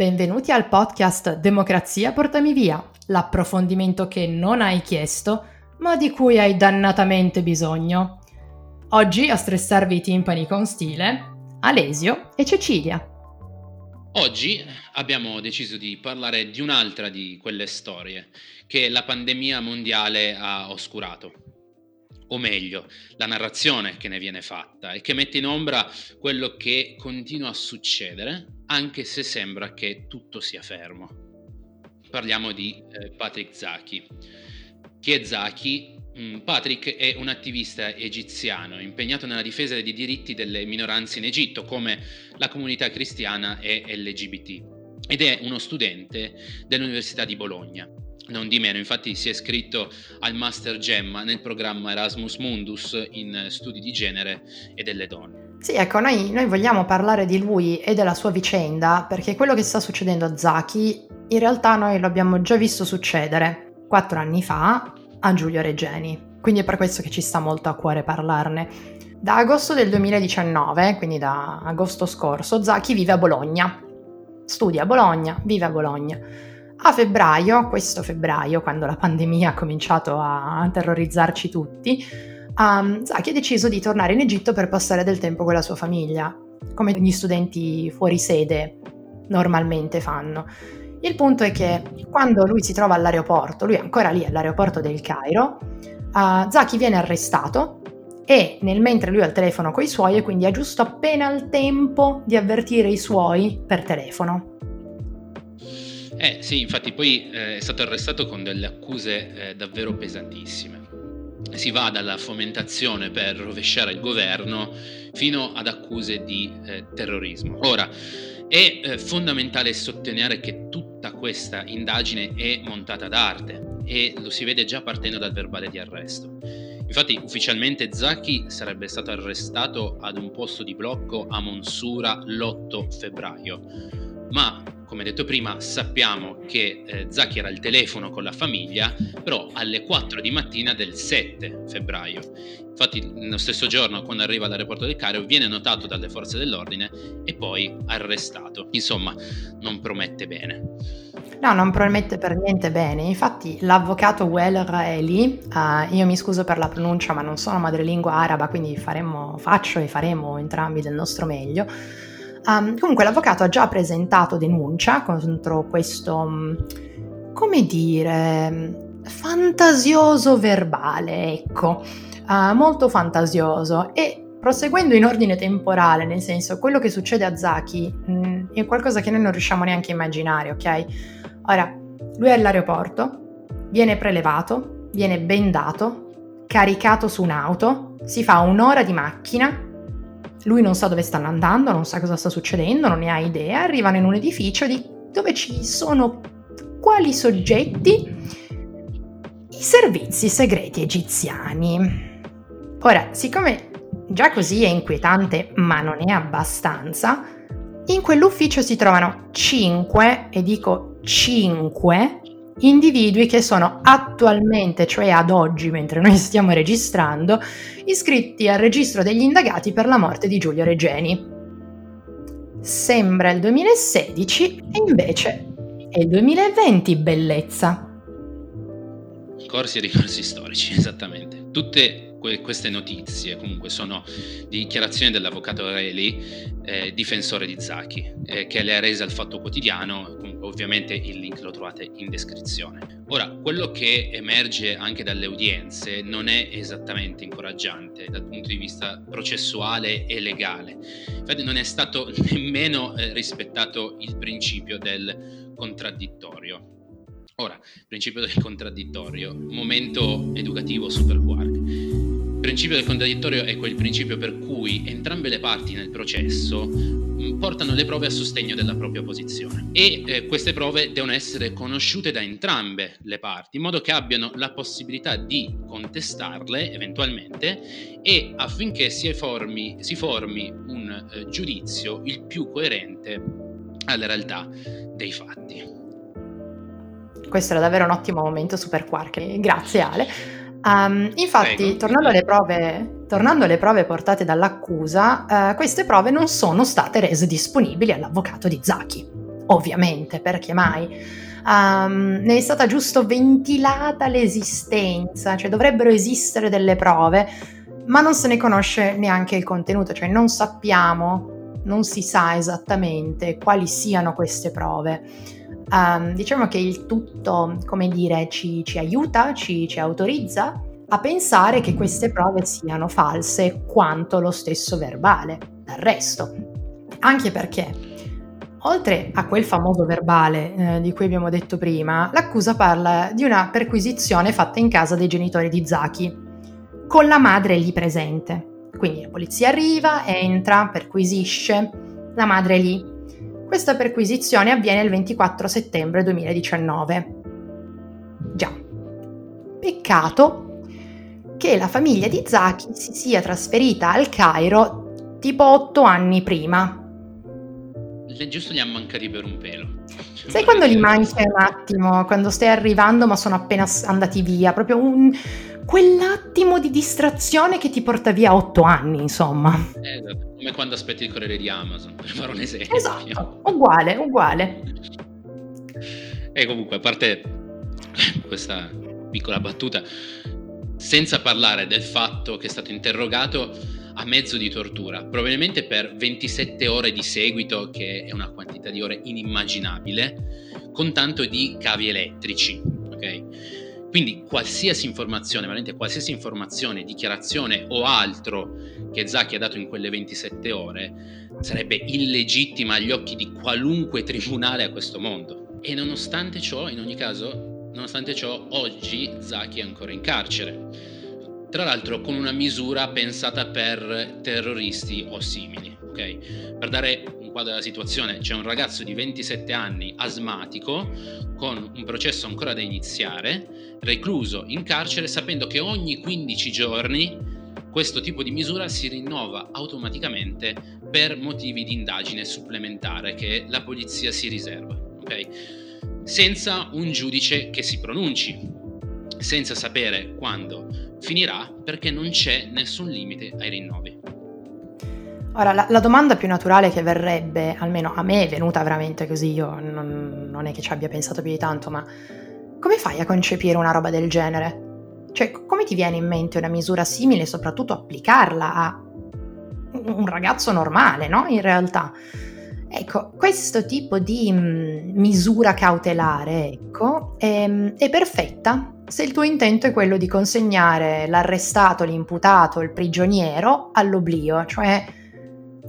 Benvenuti al podcast Democrazia Portami Via, l'approfondimento che non hai chiesto, ma di cui hai dannatamente bisogno. Oggi a stressarvi i timpani con stile, Alesio e Cecilia. Oggi abbiamo deciso di parlare di un'altra di quelle storie che la pandemia mondiale ha oscurato o meglio, la narrazione che ne viene fatta e che mette in ombra quello che continua a succedere, anche se sembra che tutto sia fermo. Parliamo di eh, Patrick Zaki. Chi è Zaki? Mm, Patrick è un attivista egiziano impegnato nella difesa dei diritti delle minoranze in Egitto, come la comunità cristiana e LGBT, ed è uno studente dell'Università di Bologna. Non di meno, infatti si è iscritto al Master Gemma nel programma Erasmus Mundus in studi di genere e delle donne. Sì, ecco, noi, noi, vogliamo parlare di lui e della sua vicenda perché quello che sta succedendo a Zaki in realtà noi lo abbiamo già visto succedere quattro anni fa a Giulio Regeni, quindi è per questo che ci sta molto a cuore parlarne. Da agosto del 2019, quindi da agosto scorso, Zaki vive a Bologna. Studia a Bologna, vive a Bologna. A febbraio, questo febbraio, quando la pandemia ha cominciato a terrorizzarci tutti, um, Zaki ha deciso di tornare in Egitto per passare del tempo con la sua famiglia, come gli studenti fuori sede normalmente fanno. Il punto è che quando lui si trova all'aeroporto, lui è ancora lì all'aeroporto del Cairo, uh, Zaki viene arrestato e nel mentre lui è al telefono con i suoi e quindi ha giusto appena il tempo di avvertire i suoi per telefono. Eh sì, infatti poi eh, è stato arrestato con delle accuse eh, davvero pesantissime. Si va dalla fomentazione per rovesciare il governo fino ad accuse di eh, terrorismo. Ora, è eh, fondamentale sottolineare che tutta questa indagine è montata d'arte e lo si vede già partendo dal verbale di arresto. Infatti ufficialmente Zaki sarebbe stato arrestato ad un posto di blocco a Monsura l'8 febbraio, ma come detto prima, sappiamo che eh, Zaki era al telefono con la famiglia, però alle 4 di mattina del 7 febbraio. Infatti, nello stesso giorno, quando arriva all'aeroporto del Cairo, viene notato dalle forze dell'ordine e poi arrestato. Insomma, non promette bene. No, non promette per niente bene. Infatti, l'avvocato Weller è lì. Uh, io mi scuso per la pronuncia, ma non sono madrelingua araba, quindi faremo, faccio e faremo entrambi del nostro meglio Um, comunque l'avvocato ha già presentato denuncia contro questo, mm, come dire, fantasioso verbale, ecco, uh, molto fantasioso e proseguendo in ordine temporale, nel senso quello che succede a Zaki mh, mm, è qualcosa che noi non riusciamo neanche a immaginare, ok? Ora, lui è all'aeroporto, viene prelevato, viene bendato, caricato su un'auto, si fa un'ora di macchina lui non sa dove stanno andando, non sa cosa sta succedendo, non ne ha idea, arrivano in un edificio di dove ci sono quali soggetti? I servizi segreti egiziani. Ora, siccome già così è inquietante, ma non è abbastanza, in quell'ufficio si trovano 5, e dico 5, individui che sono attualmente, cioè ad oggi mentre noi stiamo registrando, iscritti al registro degli indagati per la morte di Giulio Regeni. Sembra il 2016 e invece è il 2020, bellezza. Corsi e ricorsi storici, esattamente. Tutte queste notizie comunque sono dichiarazioni dell'avvocato Aureli, eh, difensore di Zaki, eh, che le ha rese al Fatto Quotidiano, ovviamente il link lo trovate in descrizione. Ora, quello che emerge anche dalle udienze non è esattamente incoraggiante dal punto di vista processuale e legale, infatti non è stato nemmeno eh, rispettato il principio del contraddittorio. Ora, principio del contraddittorio, momento educativo super quark Il principio del contraddittorio è quel principio per cui entrambe le parti nel processo mm, portano le prove a sostegno della propria posizione e eh, queste prove devono essere conosciute da entrambe le parti in modo che abbiano la possibilità di contestarle eventualmente e affinché si formi, si formi un eh, giudizio il più coerente alla realtà dei fatti. Questo era davvero un ottimo momento super quark. Grazie Ale. Um, infatti, Prego. tornando alle, prove, tornando alle prove portate dall'accusa, uh, queste prove non sono state rese disponibili all'avvocato di Zaki. Ovviamente, perché mai? Um, ne è stata giusto ventilata l'esistenza, cioè dovrebbero esistere delle prove, ma non se ne conosce neanche il contenuto, cioè non sappiamo, non si sa esattamente quali siano queste prove. Um, diciamo che il tutto, come dire, ci, ci aiuta, ci, ci autorizza a pensare che queste prove siano false quanto lo stesso verbale d'arresto. Anche perché, oltre a quel famoso verbale eh, di cui abbiamo detto prima, l'accusa parla di una perquisizione fatta in casa dei genitori di Zaki, con la madre lì presente. Quindi la polizia arriva, entra, perquisisce, la madre lì questa perquisizione avviene il 24 settembre 2019. Già, peccato che la famiglia di Zaki si sia trasferita al Cairo tipo otto anni prima. Giusto gli ha mancati per un pelo. Sai quando gli manca un attimo, quando stai arrivando ma sono appena andati via, proprio un, quell'attimo di distrazione che ti porta via otto anni, insomma. Esatto, come quando aspetti il corriere di Amazon, per fare un esempio. Esatto, uguale, uguale. E comunque, a parte questa piccola battuta, senza parlare del fatto che è stato interrogato a mezzo di tortura, probabilmente per 27 ore di seguito, che è una quantità di ore inimmaginabile, con tanto di cavi elettrici, ok? Quindi qualsiasi informazione, veramente qualsiasi informazione, dichiarazione o altro che Zaki ha dato in quelle 27 ore sarebbe illegittima agli occhi di qualunque tribunale a questo mondo. E nonostante ciò, in ogni caso, nonostante ciò, oggi Zaki è ancora in carcere. Tra l'altro con una misura pensata per terroristi o simili, ok? Per dare quadro della situazione, c'è un ragazzo di 27 anni asmatico con un processo ancora da iniziare, recluso in carcere sapendo che ogni 15 giorni questo tipo di misura si rinnova automaticamente per motivi di indagine supplementare che la polizia si riserva, ok? Senza un giudice che si pronunci, senza sapere quando finirà perché non c'è nessun limite ai rinnovi. Ora, la, la, domanda più naturale che verrebbe, almeno a me è venuta veramente così, io non, non, è che ci abbia pensato più di tanto, ma come fai a concepire una roba del genere? Cioè, come ti viene in mente una misura simile e soprattutto applicarla a un ragazzo normale, no? In realtà. Ecco, questo tipo di mm, misura cautelare, ecco, è, è perfetta se il tuo intento è quello di consegnare l'arrestato, l'imputato, il prigioniero all'oblio, cioè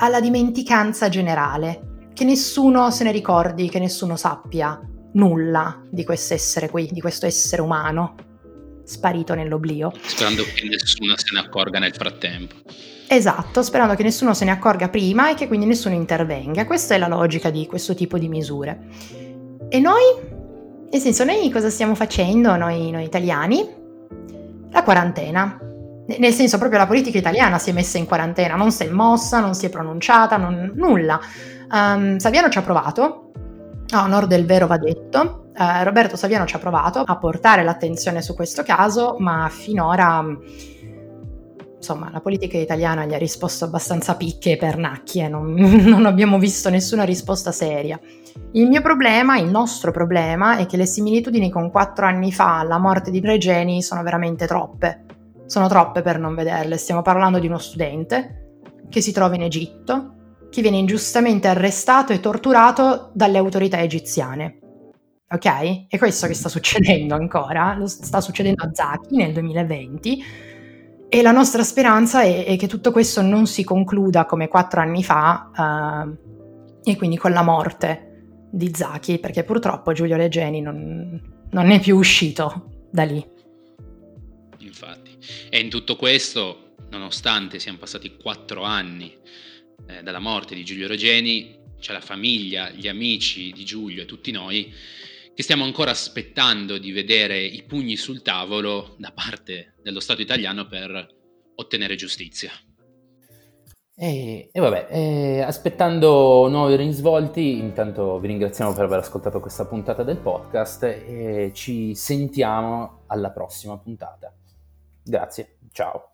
alla dimenticanza generale, che nessuno se ne ricordi, che nessuno sappia nulla di questo essere qui, di questo essere umano sparito nell'oblio. Sperando che nessuno se ne accorga nel frattempo. Esatto, sperando che nessuno se ne accorga prima e che quindi nessuno intervenga. Questa è la logica di questo tipo di misure. E noi? Nel senso, noi cosa stiamo facendo, noi, noi italiani? La quarantena nel senso proprio la politica italiana si è messa in quarantena, non si è mossa, non si è pronunciata, non, nulla. Um, Saviano ci ha provato, a onore del vero va detto, uh, Roberto Saviano ci ha provato a portare l'attenzione su questo caso, ma finora insomma la politica italiana gli ha risposto abbastanza picche e pernacchie, non, non abbiamo visto nessuna risposta seria. Il mio problema, il nostro problema, è che le similitudini con quattro anni fa alla morte di Regeni sono veramente troppe sono troppe per non vederle. Stiamo parlando di uno studente che si trova in Egitto, che viene ingiustamente arrestato e torturato dalle autorità egiziane. Ok? È questo che sta succedendo ancora, lo sta succedendo a Zaki nel 2020 e la nostra speranza è, è che tutto questo non si concluda come quattro anni fa uh, e quindi con la morte di Zaki, perché purtroppo Giulio Leggeni non, non è più uscito da lì. E in tutto questo, nonostante siano passati quattro anni eh, dalla morte di Giulio Regeni, c'è la famiglia, gli amici di Giulio e tutti noi che stiamo ancora aspettando di vedere i pugni sul tavolo da parte dello Stato italiano per ottenere giustizia. E, e vabbè, eh, aspettando nuovi risvolti, intanto vi ringraziamo per aver ascoltato questa puntata del podcast e ci sentiamo alla prossima puntata. Grazie, ciao.